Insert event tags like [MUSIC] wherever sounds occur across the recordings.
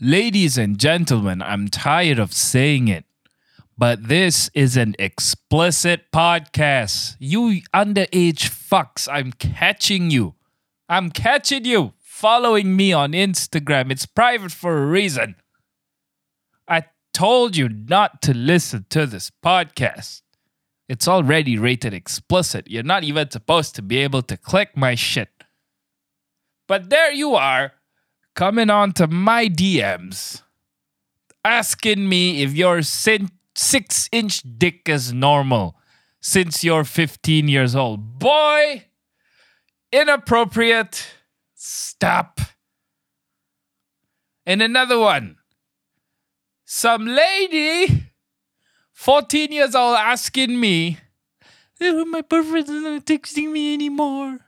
Ladies and gentlemen, I'm tired of saying it, but this is an explicit podcast. You underage fucks, I'm catching you. I'm catching you following me on Instagram. It's private for a reason. I told you not to listen to this podcast. It's already rated explicit. You're not even supposed to be able to click my shit. But there you are, coming on to my DMs, asking me if your six inch dick is normal since you're 15 years old. Boy, inappropriate. Stop. And another one. Some lady, 14 years old, asking me, "Oh, my boyfriend's not texting me anymore.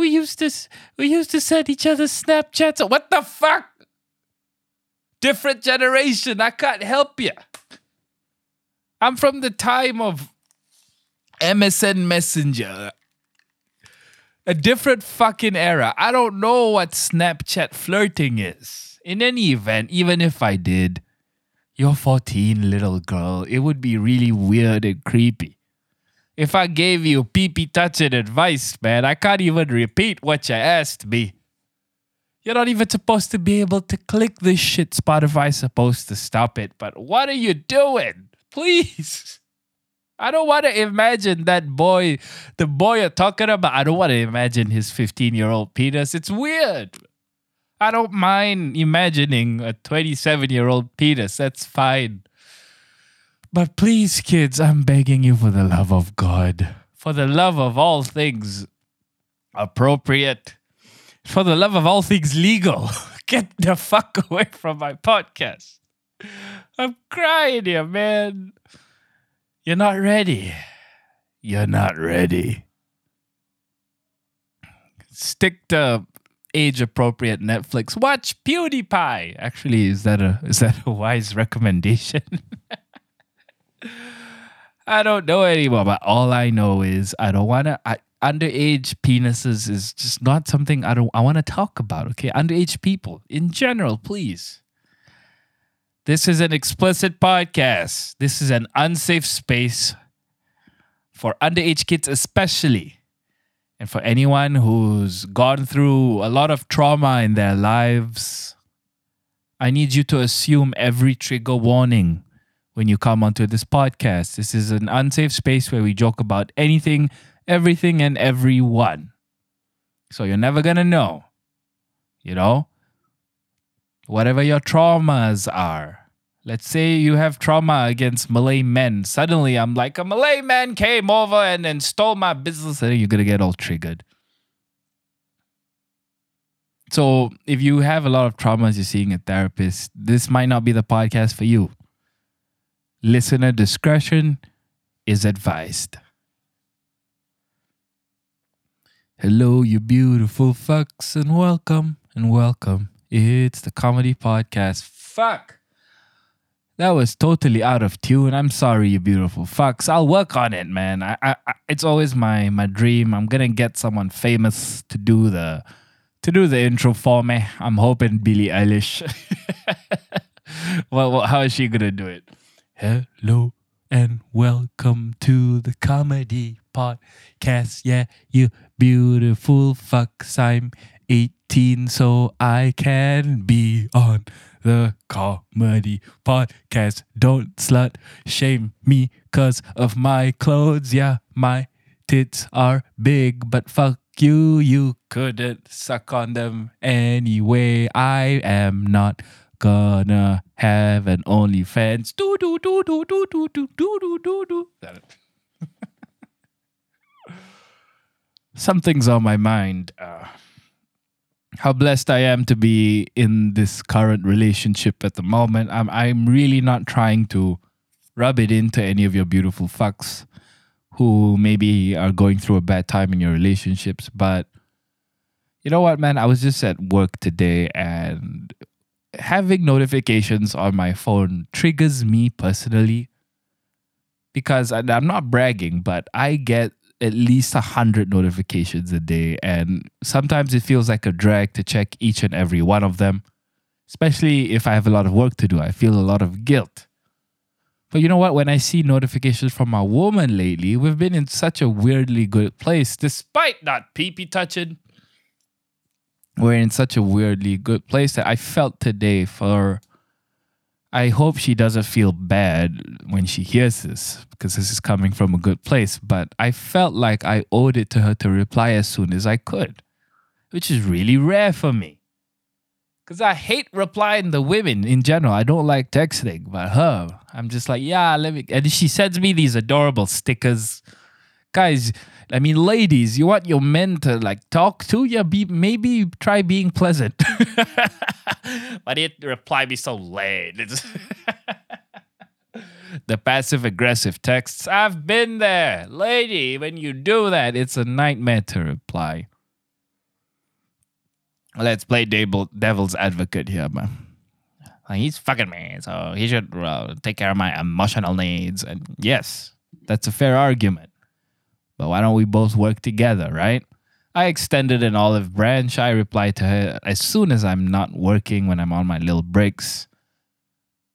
We used to we used to send each other Snapchats. What the fuck? Different generation. I can't help you. I'm from the time of MSN Messenger. A different fucking era. I don't know what Snapchat flirting is. In any event, even if I did, you're 14, little girl. It would be really weird and creepy. If I gave you pee pee touching advice, man, I can't even repeat what you asked me. You're not even supposed to be able to click this shit. Spotify's supposed to stop it. But what are you doing? Please. I don't want to imagine that boy, the boy you're talking about. I don't want to imagine his 15 year old penis. It's weird. I don't mind imagining a 27 year old penis. That's fine. But please, kids, I'm begging you for the love of God, for the love of all things appropriate, for the love of all things legal, [LAUGHS] get the fuck away from my podcast. I'm crying here, man. You're not ready. You're not ready. Stick to age appropriate Netflix. Watch PewDiePie. Actually, is that a is that a wise recommendation? [LAUGHS] I don't know anymore, but all I know is I don't want to. Underage penises is just not something I don't. I want to talk about. Okay, underage people in general, please. This is an explicit podcast. This is an unsafe space for underage kids, especially, and for anyone who's gone through a lot of trauma in their lives. I need you to assume every trigger warning when you come onto this podcast. This is an unsafe space where we joke about anything, everything, and everyone. So you're never gonna know, you know? Whatever your traumas are. Let's say you have trauma against Malay men. Suddenly I'm like, a Malay man came over and then stole my business, and you're gonna get all triggered. So if you have a lot of traumas, you're seeing a therapist, this might not be the podcast for you. Listener discretion is advised. Hello, you beautiful fucks, and welcome and welcome. It's the comedy podcast. Fuck. That was totally out of tune. I'm sorry, you beautiful fucks. I'll work on it, man. I, I, I it's always my my dream. I'm gonna get someone famous to do the to do the intro for me. I'm hoping Billie Eilish. [LAUGHS] well, well, how is she gonna do it? Hello and welcome to the comedy podcast. Yeah, you beautiful fucks. I'm 18, so I can be on the comedy podcast. Don't slut shame me cause of my clothes. Yeah, my tits are big, but fuck you, you couldn't suck on them anyway. I am not gonna have an OnlyFans. Do do do do do do do do do do do. That it. [LAUGHS] Something's on my mind. Uh, how blessed I am to be in this current relationship at the moment. I'm I'm really not trying to rub it into any of your beautiful fucks who maybe are going through a bad time in your relationships, but you know what, man? I was just at work today and having notifications on my phone triggers me personally because I'm not bragging, but I get at least a hundred notifications a day, and sometimes it feels like a drag to check each and every one of them. especially if I have a lot of work to do. I feel a lot of guilt. But you know what? When I see notifications from my woman lately, we've been in such a weirdly good place, despite not pee pee touching. We're in such a weirdly good place that I felt today for. I hope she doesn't feel bad when she hears this because this is coming from a good place. But I felt like I owed it to her to reply as soon as I could, which is really rare for me. Because I hate replying to women in general. I don't like texting, but her, I'm just like, yeah, let me. And she sends me these adorable stickers. Guys, I mean, ladies, you want your men to like talk to you? Be maybe try being pleasant. [LAUGHS] but it reply me so late. [LAUGHS] the passive aggressive texts. I've been there, lady. When you do that, it's a nightmare to reply let's play devil, devil's advocate here, man. he's fucking me, so he should uh, take care of my emotional needs. And yes, that's a fair argument. But why don't we both work together, right? I extended an olive branch. I replied to her as soon as I'm not working when I'm on my little breaks.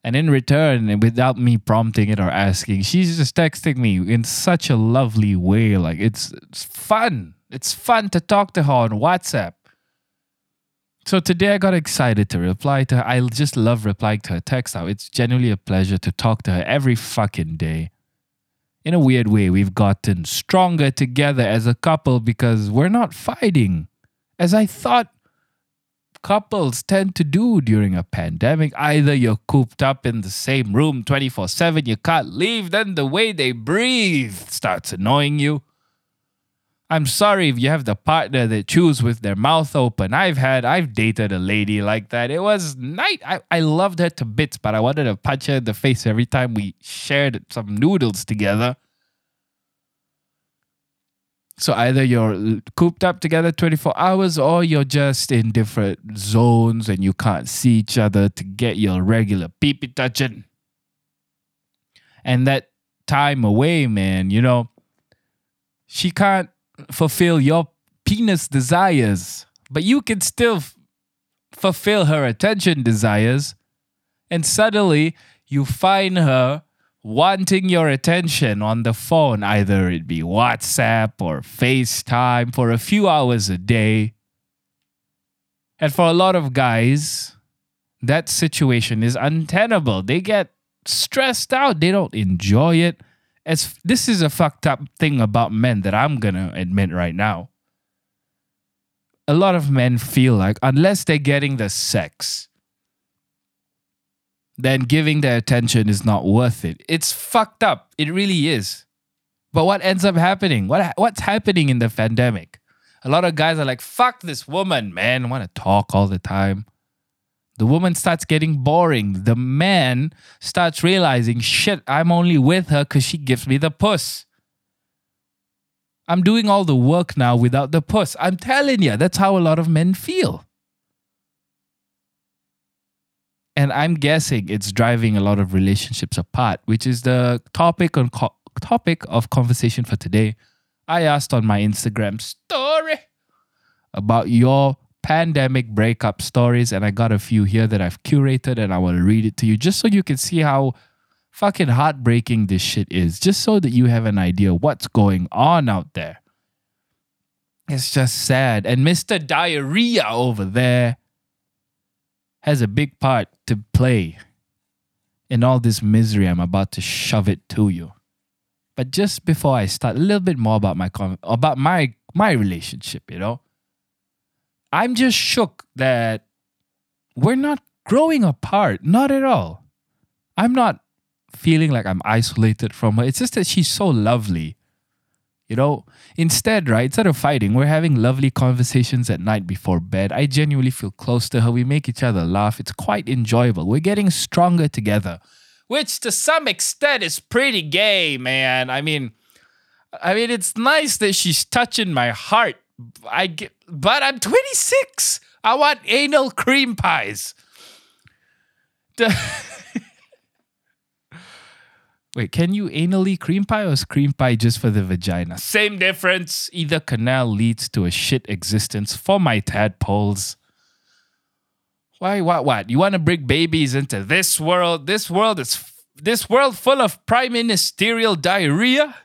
And in return, without me prompting it or asking, she's just texting me in such a lovely way. Like it's, it's fun. It's fun to talk to her on WhatsApp. So today I got excited to reply to her. I just love replying to her text now. It's genuinely a pleasure to talk to her every fucking day. In a weird way, we've gotten stronger together as a couple because we're not fighting. As I thought couples tend to do during a pandemic. Either you're cooped up in the same room 24 7, you can't leave, then the way they breathe starts annoying you. I'm sorry if you have the partner that chews with their mouth open. I've had, I've dated a lady like that. It was night. I, I loved her to bits, but I wanted to punch her in the face every time we shared some noodles together. So either you're cooped up together 24 hours or you're just in different zones and you can't see each other to get your regular pee pee touching. And that time away, man, you know, she can't fulfill your penis desires, but you can still f- fulfill her attention desires. And suddenly you find her wanting your attention on the phone, either it be WhatsApp or FaceTime for a few hours a day. And for a lot of guys, that situation is untenable. They get stressed out, they don't enjoy it as this is a fucked up thing about men that I'm gonna admit right now. A lot of men feel like unless they're getting the sex, then giving their attention is not worth it. It's fucked up. It really is. But what ends up happening? What what's happening in the pandemic? A lot of guys are like, "Fuck this woman, man. I want to talk all the time." The woman starts getting boring. The man starts realizing, shit, I'm only with her because she gives me the puss. I'm doing all the work now without the puss. I'm telling you, that's how a lot of men feel. And I'm guessing it's driving a lot of relationships apart, which is the topic on co- topic of conversation for today. I asked on my Instagram story about your pandemic breakup stories, and I got a few here that I've curated and I will read it to you just so you can see how fucking heartbreaking this shit is, just so that you have an idea what's going on out there. It's just sad. And Mr. Diarrhea over there has a big part to play in all this misery I'm about to shove it to you. But just before I start, a little bit more about my about my my relationship, you know. I'm just shook that we're not growing apart. Not at all. I'm not feeling like I'm isolated from her. It's just that she's so lovely. You know, instead, right, instead of fighting, we're having lovely conversations at night before bed. I genuinely feel close to her. We make each other laugh. It's quite enjoyable. We're getting stronger together, which to some extent is pretty gay, man. I mean, I mean, it's nice that she's touching my heart I get, but I'm 26. I want anal cream pies. [LAUGHS] Wait, can you anally cream pie or is cream pie just for the vagina? Same difference. Either canal leads to a shit existence for my tadpoles. Why? What? What? You want to bring babies into this world? This world is this world full of prime ministerial diarrhea.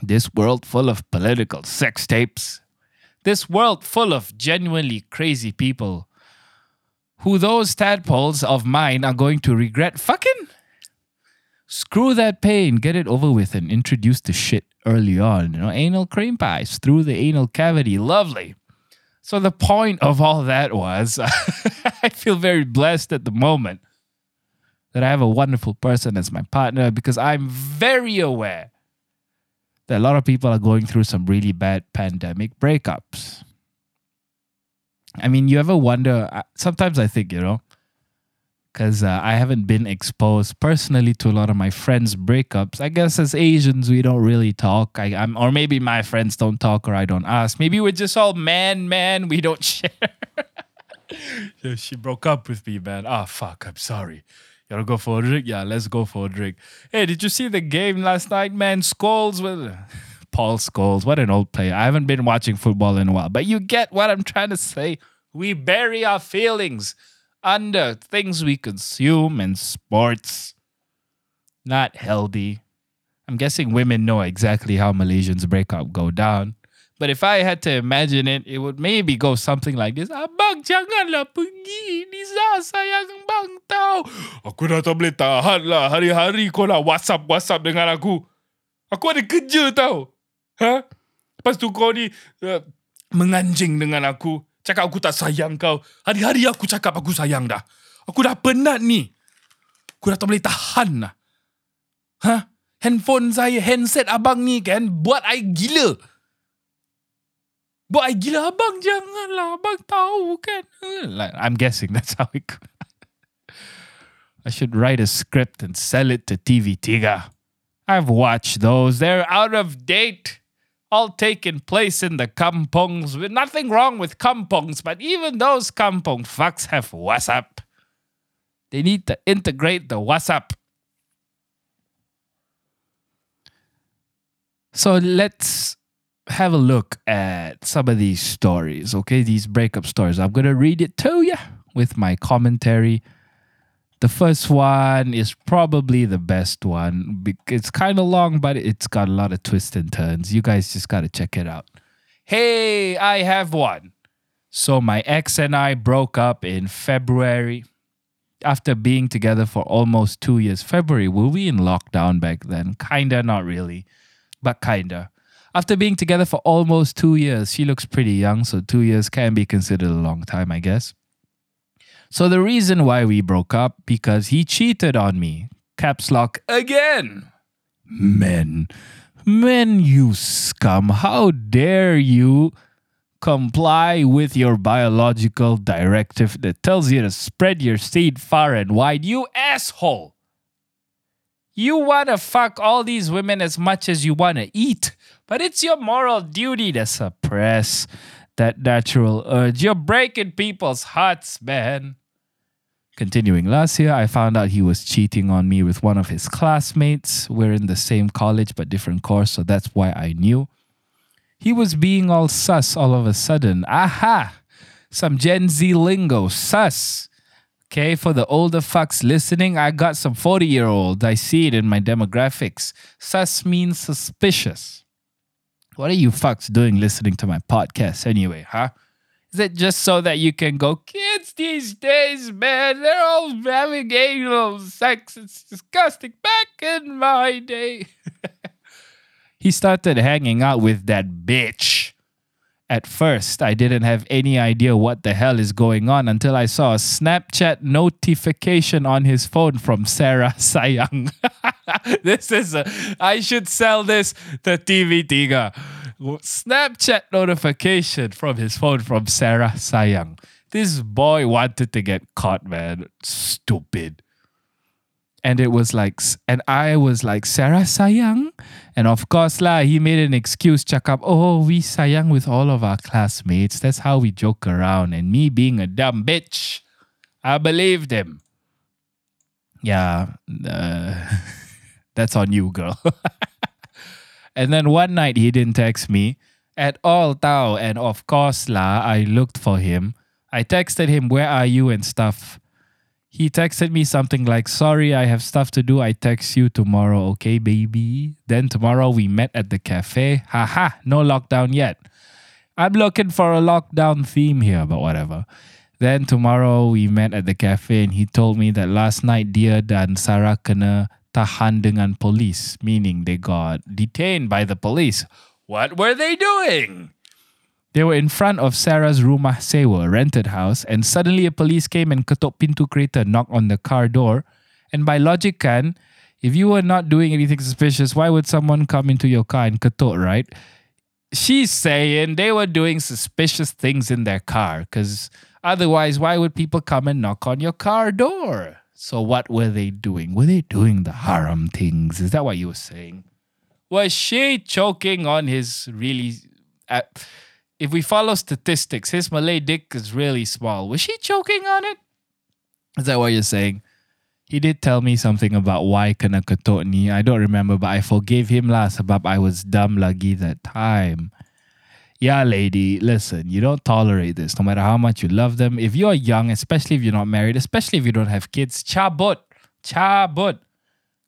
This world full of political sex tapes. This world full of genuinely crazy people who those tadpoles of mine are going to regret fucking. Screw that pain, get it over with, and introduce the shit early on. You know, anal cream pies through the anal cavity. Lovely. So the point of all that was [LAUGHS] I feel very blessed at the moment that I have a wonderful person as my partner because I'm very aware that a lot of people are going through some really bad pandemic breakups. I mean, you ever wonder? Sometimes I think, you know, because uh, I haven't been exposed personally to a lot of my friends' breakups. I guess as Asians, we don't really talk. I, am or maybe my friends don't talk, or I don't ask. Maybe we're just all man, man. We don't [LAUGHS] share. [LAUGHS] she broke up with me, man. Ah, oh, fuck. I'm sorry. Wanna go for a drink? Yeah, let's go for a drink. Hey, did you see the game last night, man? Scholes with [LAUGHS] Paul Scholes. What an old player. I haven't been watching football in a while, but you get what I'm trying to say. We bury our feelings under things we consume in sports. Not healthy. I'm guessing women know exactly how Malaysians break up go down. But if I had to imagine it, it would maybe go something like this. Abang, janganlah pergi. Nisa sayang bang tau. Aku dah tak boleh tahan lah. Hari-hari kau nak WhatsApp-WhatsApp dengan aku. Aku ada kerja tau. Ha? Lepas tu kau ni uh, menganjing dengan aku. Cakap aku tak sayang kau. Hari-hari aku cakap aku sayang dah. Aku dah penat ni. Aku dah tak boleh tahan lah. Ha? Handphone saya, handset abang ni kan buat I gila. Buat gila abang janganlah abang tahu kan. Like, I'm guessing [LAUGHS] that's how it. I should write a script and sell it to TV3. I've watched those. They're out of date. All taking place in the kampongs. Nothing wrong with kampongs, but even those kampong fucks have WhatsApp. They need to integrate the WhatsApp. So let's have a look at some of these stories, okay? These breakup stories. I'm going to read it to you with my commentary. The first one is probably the best one. It's kind of long, but it's got a lot of twists and turns. You guys just got to check it out. Hey, I have one. So, my ex and I broke up in February after being together for almost two years. February, were we in lockdown back then? Kinda, not really, but kinda. After being together for almost two years, she looks pretty young, so two years can be considered a long time, I guess. So the reason why we broke up because he cheated on me. Caps lock again. Men. Men, you scum. How dare you comply with your biological directive that tells you to spread your seed far and wide? You asshole. You want to fuck all these women as much as you want to eat. But it's your moral duty to suppress that natural urge. You're breaking people's hearts, man. Continuing last year, I found out he was cheating on me with one of his classmates. We're in the same college but different course, so that's why I knew. He was being all sus all of a sudden. Aha! Some Gen Z lingo, sus. Okay, for the older fucks listening, I got some 40 year olds. I see it in my demographics. Sus means suspicious. What are you fucks doing listening to my podcast anyway, huh? Is it just so that you can go, kids these days, man, they're all having anal sex. It's disgusting. Back in my day. [LAUGHS] he started hanging out with that bitch. At first, I didn't have any idea what the hell is going on until I saw a Snapchat notification on his phone from Sarah Sayang. [LAUGHS] [LAUGHS] this is a, I should sell this to TV3. Snapchat notification from his phone from Sarah Sayang. This boy wanted to get caught, man. Stupid. And it was like, and I was like, Sarah sayang? And of course lah, he made an excuse, cakap, oh, we sayang with all of our classmates. That's how we joke around. And me being a dumb bitch, I believed him. Yeah, uh, [LAUGHS] that's on you, girl. [LAUGHS] and then one night he didn't text me at all, tao. And of course lah, I looked for him. I texted him, Where are you? and stuff. He texted me something like, Sorry, I have stuff to do. I text you tomorrow, okay, baby? Then tomorrow we met at the cafe. Haha, no lockdown yet. I'm looking for a lockdown theme here, but whatever. Then tomorrow we met at the cafe and he told me that last night dia dan Sarah kena tahan dengan police, meaning they got detained by the police. What were they doing? They were in front of Sarah's rumah sewa, rented house, and suddenly a police came and ketuk pintu kereta, knocked on the car door. And by logic kan, if you were not doing anything suspicious, why would someone come into your car and ketuk, right? She's saying they were doing suspicious things in their car, because otherwise, why would people come and knock on your car door? So what were they doing? Were they doing the haram things? Is that what you were saying? Was she choking on his really... Uh, if we follow statistics, his Malay dick is really small. Was she choking on it? Is that what you're saying? He did tell me something about why kena ni. I don't remember, but I forgave him lah sebab I was dumb lagi that time. Yeah, lady, listen, you don't tolerate this no matter how much you love them. If you're young, especially if you're not married, especially if you don't have kids, chabut, chabut.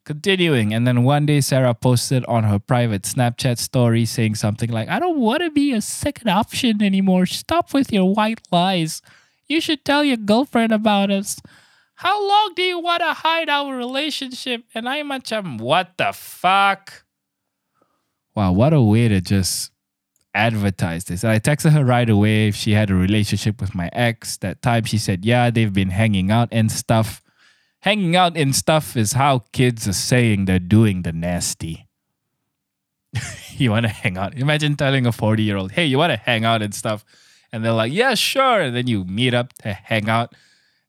Continuing, and then one day Sarah posted on her private Snapchat story saying something like, I don't want to be a second option anymore. Stop with your white lies. You should tell your girlfriend about us. How long do you want to hide our relationship? And I'm like, what the fuck? Wow, what a way to just advertise this. And I texted her right away if she had a relationship with my ex. That time she said, yeah, they've been hanging out and stuff hanging out and stuff is how kids are saying they're doing the nasty. [LAUGHS] you want to hang out? Imagine telling a 40 year old, hey, you want to hang out and stuff? And they're like, yeah, sure. And then you meet up to hang out.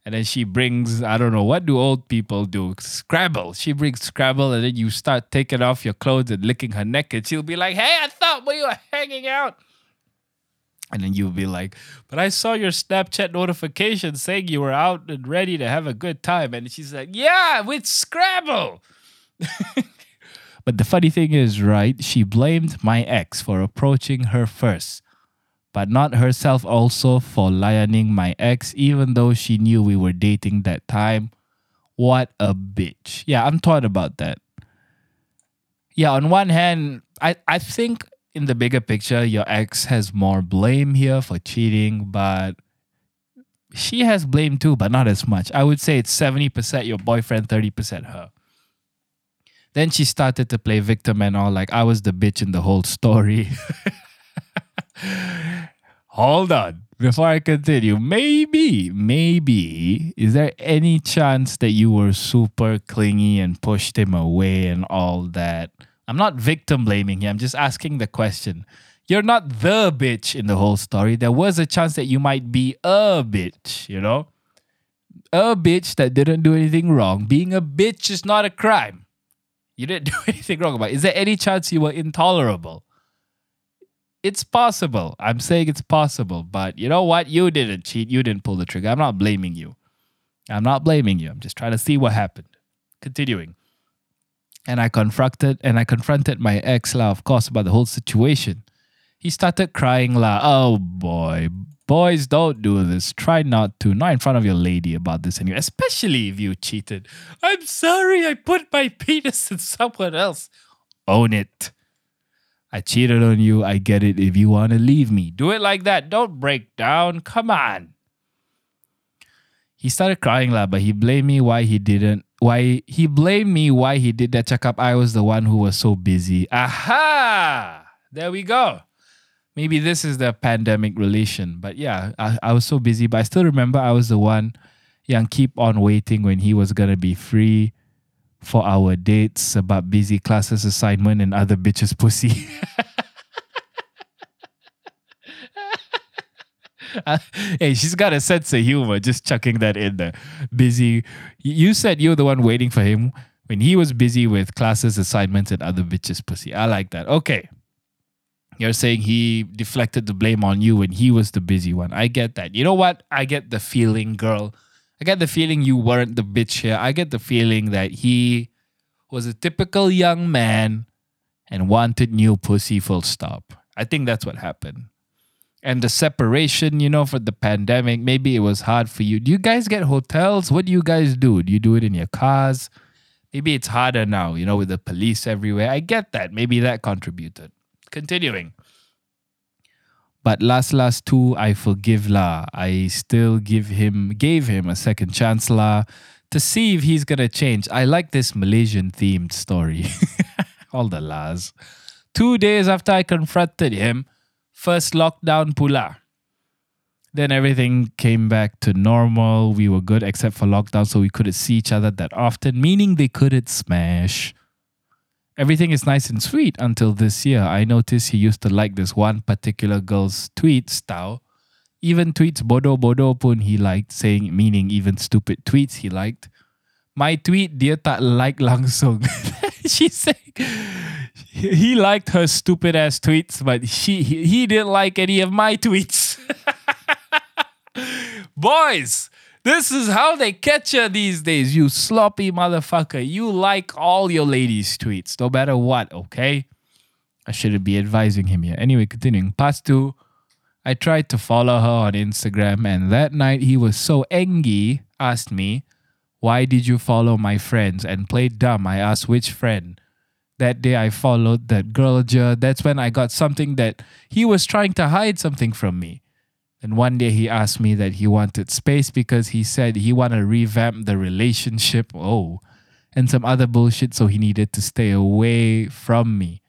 And then she brings, I don't know, what do old people do? Scrabble. She brings Scrabble and then you start taking off your clothes and licking her neck. And she'll be like, hey, I thought we were hanging out. And then you'll be like, but I saw your Snapchat notification saying you were out and ready to have a good time. And she's like, yeah, with Scrabble. [LAUGHS] but the funny thing is, right, she blamed my ex for approaching her first, but not herself also for lioning my ex, even though she knew we were dating that time. What a bitch. Yeah, I'm taught about that. Yeah, on one hand, I, I think in the bigger picture, your ex has more blame here for cheating, but she has blame too, but not as much. I would say it's 70% your boyfriend, 30% her. Then she started to play victim and all, like I was the bitch in the whole story. [LAUGHS] Hold on. Before I continue, maybe, maybe, is there any chance that you were super clingy and pushed him away and all that? I'm not victim blaming here. I'm just asking the question. You're not the bitch in the whole story. There was a chance that you might be a bitch, you know? A bitch that didn't do anything wrong. Being a bitch is not a crime. You didn't [LAUGHS] do anything wrong about it. Is there any chance you were intolerable? It's possible. I'm saying it's possible. But you know what? You didn't cheat. You didn't pull the trigger. I'm not blaming you. I'm not blaming you. I'm just trying to see what happened. Continuing and I confronted and I confronted my ex lah, of course, about the whole situation. He started crying lah. Oh boy, boys, don't do this. Try not to, not in front of your lady about this anyway, especially if you cheated. I'm sorry, I put my [LAUGHS] penis in someone else. Own it. I cheated on you. I get it. If you want to leave me, do it like that. Don't break down. Come on. He started crying lah, but he blamed me why he didn't why he blamed me why he did that checkup. I was the one who was so busy. Aha! There we go. Maybe this is the pandemic relation. But yeah, I, I was so busy. But I still remember I was the one young keep on waiting when he was gonna be free for our dates about busy classes assignment and other bitches pussy. [LAUGHS] Uh, hey, she's got a sense of humor. Just chucking that in there. Busy. You said you're the one waiting for him when he was busy with classes, assignments, and other bitches' pussy. I like that. Okay. You're saying he deflected the blame on you when he was the busy one. I get that. You know what? I get the feeling, girl. I get the feeling you weren't the bitch here. I get the feeling that he was a typical young man and wanted new pussy full stop. I think that's what happened. and the separation, you know, for the pandemic, maybe it was hard for you. Do you guys get hotels? What do you guys do? Do you do it in your cars? Maybe it's harder now, you know, with the police everywhere. I get that. Maybe that contributed. Continuing. But last last two, I forgive la. I still give him gave him a second chance la to see if he's gonna change. I like this Malaysian themed story. [LAUGHS] All the las. Two days after I confronted him, first lockdown pula. Then everything came back to normal. We were good except for lockdown, so we couldn't see each other that often, meaning they couldn't smash. Everything is nice and sweet until this year. I noticed he used to like this one particular girl's tweet style. Even tweets bodo bodo pun he liked, saying meaning even stupid tweets he liked. My tweet dia tak like langsung. [LAUGHS] she said he liked her stupid ass tweets, but she he, he didn't like any of my tweets. [LAUGHS] Boys, this is how they catch you these days, you sloppy motherfucker. You like all your ladies' tweets, no matter what, okay? I shouldn't be advising him here. Anyway, continuing. Past two, I tried to follow her on Instagram, and that night he was so angry, asked me, Why did you follow my friends? And played dumb. I asked which friend. That day I followed that girl. That's when I got something that he was trying to hide something from me. And one day he asked me that he wanted space because he said he wanted to revamp the relationship. Oh, and some other bullshit, so he needed to stay away from me.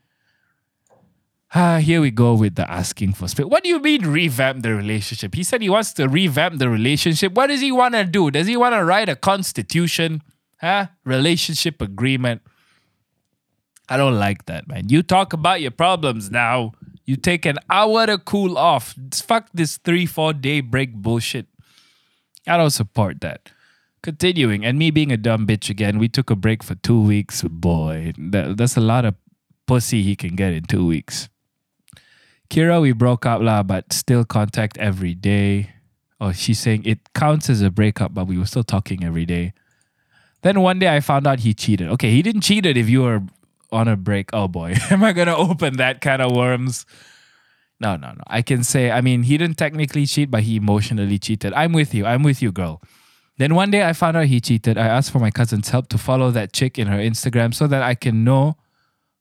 Ah, here we go with the asking for space. What do you mean revamp the relationship? He said he wants to revamp the relationship. What does he want to do? Does he want to write a constitution? Huh? Relationship agreement. I don't like that, man. You talk about your problems now. You take an hour to cool off. Fuck this three, four day break bullshit. I don't support that. Continuing, and me being a dumb bitch again, we took a break for two weeks. Boy, that, that's a lot of pussy he can get in two weeks. Kira, we broke up lah, but still contact every day. Oh, she's saying it counts as a breakup, but we were still talking every day. Then one day I found out he cheated. Okay, he didn't cheat it if you were on a break. Oh boy, [LAUGHS] am I gonna open that kind of worms? No, no, no. I can say, I mean, he didn't technically cheat, but he emotionally cheated. I'm with you. I'm with you, girl. Then one day I found out he cheated. I asked for my cousin's help to follow that chick in her Instagram so that I can know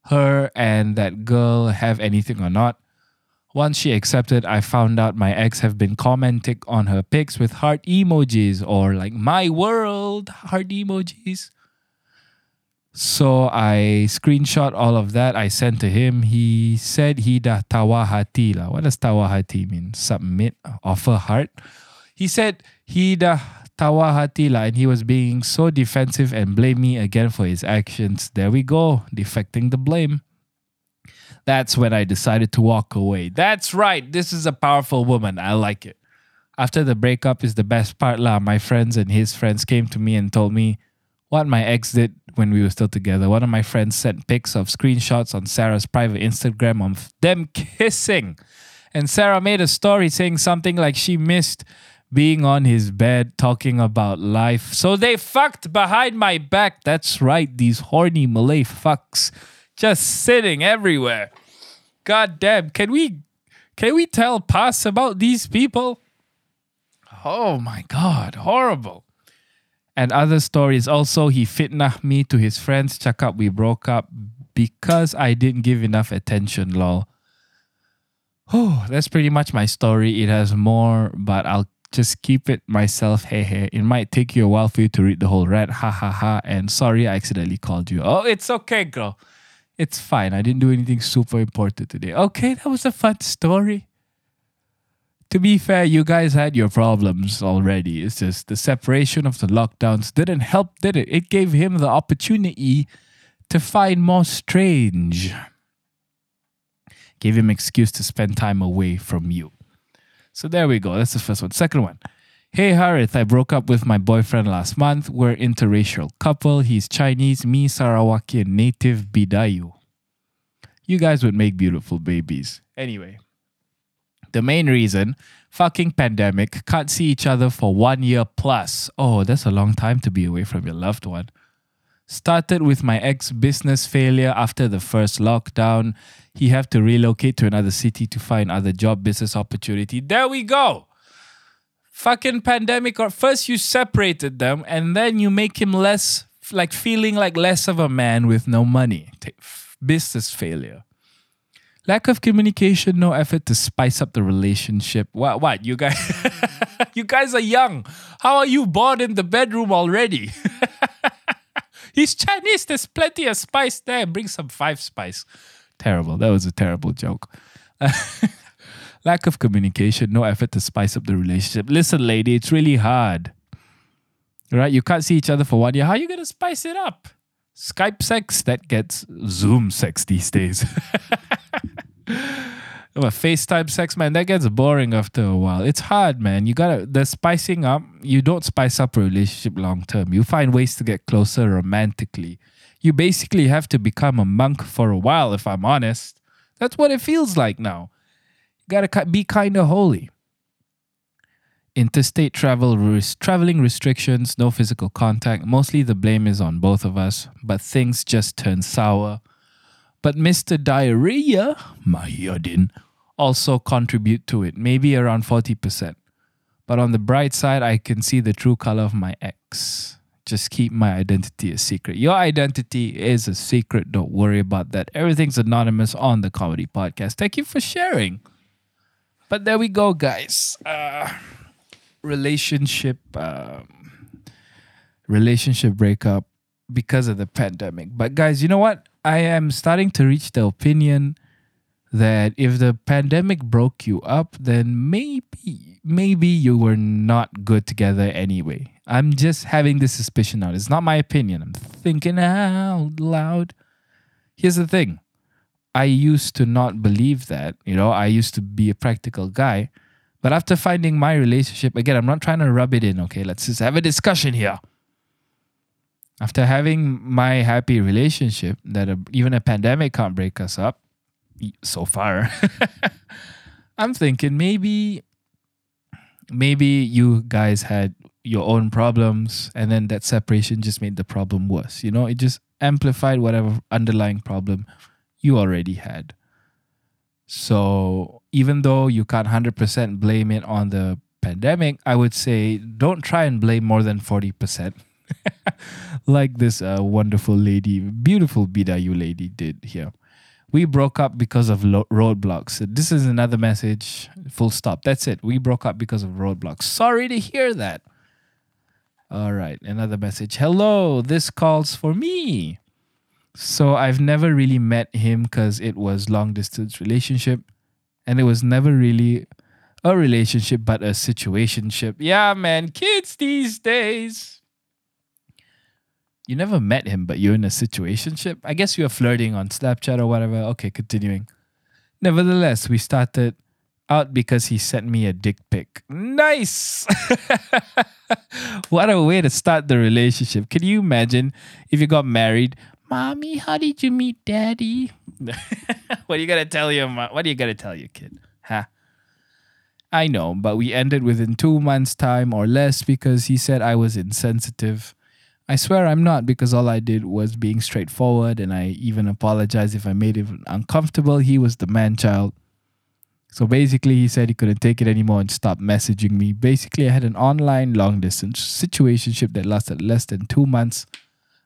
her and that girl have anything or not. Once she accepted, I found out my ex have been commenting on her pics with heart emojis or like my world heart emojis. So I screenshot all of that. I sent to him. He said he dah tawa hati lah. What does tawa hati mean? Submit, offer heart. He said he dah tawa hati lah, and he was being so defensive and blame me again for his actions. There we go, defecting the blame. That's when I decided to walk away. That's right. This is a powerful woman. I like it. After the breakup is the best part lah. My friends and his friends came to me and told me what my ex did when we were still together. One of my friends sent pics of screenshots on Sarah's private Instagram of them kissing. And Sarah made a story saying something like she missed being on his bed talking about life. So they fucked behind my back. That's right, these horny Malay fucks just sitting everywhere. God damn, can we can we tell pass about these people? Oh my god, horrible and other stories. Also, he fitnah me to his friends. Check up, we broke up because I didn't give enough attention, lol. Oh, that's pretty much my story. It has more, but I'll just keep it myself. Hey, hey. It might take you a while for you to read the whole red. Ha ha ha. And sorry, I accidentally called you. Oh, it's okay, girl. It's fine. I didn't do anything super important today. Okay, that was a fun story to be fair, you guys had your problems already. It's just the separation of the lockdowns didn't help, did it? It gave him the opportunity to find more strange. Gave him excuse to spend time away from you. So there we go. That's the first one. Second one. Hey Harith, I broke up with my boyfriend last month. We're interracial couple. He's Chinese, me Sarawakian native Bidayuh. You guys would make beautiful babies. Anyway, the main reason fucking pandemic, can't see each other for one year plus. Oh, that's a long time to be away from your loved one. Started with my ex business failure after the first lockdown. He had to relocate to another city to find other job business opportunity. There we go. Fucking pandemic or first you separated them and then you make him less like feeling like less of a man with no money. Business failure. Lack of communication, no effort to spice up the relationship. What what you guys [LAUGHS] you guys are young. How are you bored in the bedroom already? [LAUGHS] He's Chinese. There's plenty of spice there. Bring some five spice. Terrible. That was a terrible joke. [LAUGHS] Lack of communication, no effort to spice up the relationship. Listen, lady, it's really hard. Right? You can't see each other for one year. How are you going to spice it up? Skype sex, that gets Zoom sex these days. Well, FaceTime sex, man, that gets boring after a while. It's hard, man. You gotta the spicing up. You don't spice up a relationship long term. You find ways to get closer romantically. You basically have to become a monk for a while. If I'm honest, that's what it feels like now. You gotta be kind of holy. Interstate travel, res- traveling restrictions, no physical contact. Mostly the blame is on both of us, but things just turn sour. But Mr. Diarrhea, Muhyiddin, also contribute to it, maybe around 40%. But on the bright side, I can see the true color of my ex. Just keep my identity a secret. Your identity is a secret. Don't worry about that. Everything's anonymous on the comedy podcast. Thank you for sharing. But there we go, guys. Uh, relationship, um, relationship breakup because of the pandemic. But guys, you know what? I am starting to reach the opinion that if the pandemic broke you up, then maybe maybe you were not good together anyway. I'm just having this suspicion now. It's not my opinion. I'm thinking out loud. Here's the thing. I used to not believe that. You know, I used to be a practical guy. But after finding my relationship, again, I'm not trying to rub it in, okay? Let's just have a discussion here. After having my happy relationship, that a, even a pandemic can't break us up, so far. [LAUGHS] I'm thinking maybe maybe you guys had your own problems and then that separation just made the problem worse. You know, it just amplified whatever underlying problem you already had. So, even though you can't 100% blame it on the pandemic, I would say don't try and blame more than 40%. [LAUGHS] like this uh, wonderful lady, beautiful Bidayuh lady did here we broke up because of lo- roadblocks. This is another message. Full stop. That's it. We broke up because of roadblocks. Sorry to hear that. All right, another message. Hello, this calls for me. So I've never really met him because it was long distance relationship, and it was never really a relationship but a situationship. Yeah, man, kids these days you never met him, but you're in a situationship. I guess you were flirting on Snapchat or whatever. Okay, continuing. Nevertheless, we started out because he sent me a dick pic. Nice! [LAUGHS] what a way to start the relationship. Can you imagine if you got married? Mommy, how did you meet daddy? [LAUGHS] what are you gonna tell your mom? What are you gonna tell your kid? Huh? I know, but we ended within two months' time or less because he said I was insensitive. I swear I'm not because all I did was being straightforward and I even apologized if I made him uncomfortable. He was the man child. So basically, he said he couldn't take it anymore and stopped messaging me. Basically, I had an online long distance situationship that lasted less than two months.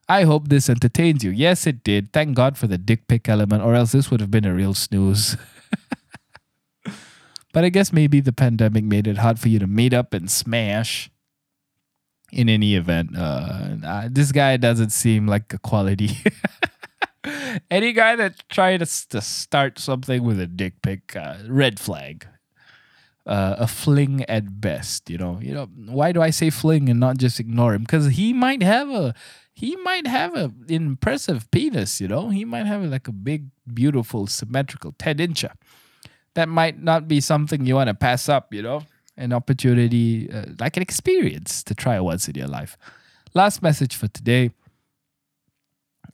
I hope this entertains you. Yes, it did. Thank God for the dick pic element, or else this would have been a real snooze. [LAUGHS] but I guess maybe the pandemic made it hard for you to meet up and smash in any event, uh, uh, this guy doesn't seem like a quality. [LAUGHS] any guy that tried to, to, start something with a dick pic, uh, red flag. Uh, a fling at best, you know. You know why do I say fling and not just ignore him? Because he might have a he might have a impressive penis, you know. He might have like a big, beautiful, symmetrical ten incher. That might not be something you want to pass up, you know an opportunity, uh, like an experience to try once in your life. Last message for today.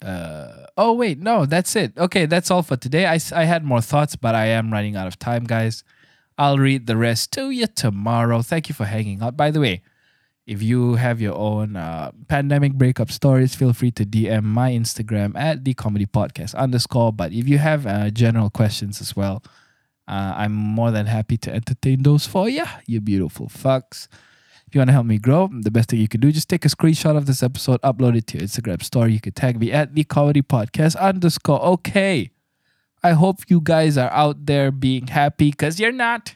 Uh, oh, wait, no, that's it. Okay, that's all for today. I, I had more thoughts, but I am running out of time, guys. I'll read the rest to you tomorrow. Thank you for hanging out. By the way, If you have your own uh, pandemic breakup stories, feel free to DM my Instagram at the comedy podcast underscore. But if you have uh, general questions as well, uh, I'm more than happy to entertain those for you, you beautiful fucks. If you want to help me grow, the best thing you can do is just take a screenshot of this episode, upload it to your Instagram story. You can tag me at the comedy podcast underscore. Okay. I hope you guys are out there being happy because you're not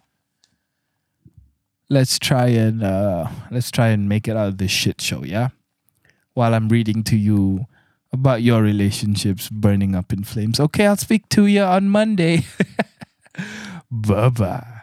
let's try and uh, let's try and make it out of this shit show, yeah? While I'm reading to you about your relationships burning up in flames. Okay, I'll speak to you on Monday. [LAUGHS] bye bye.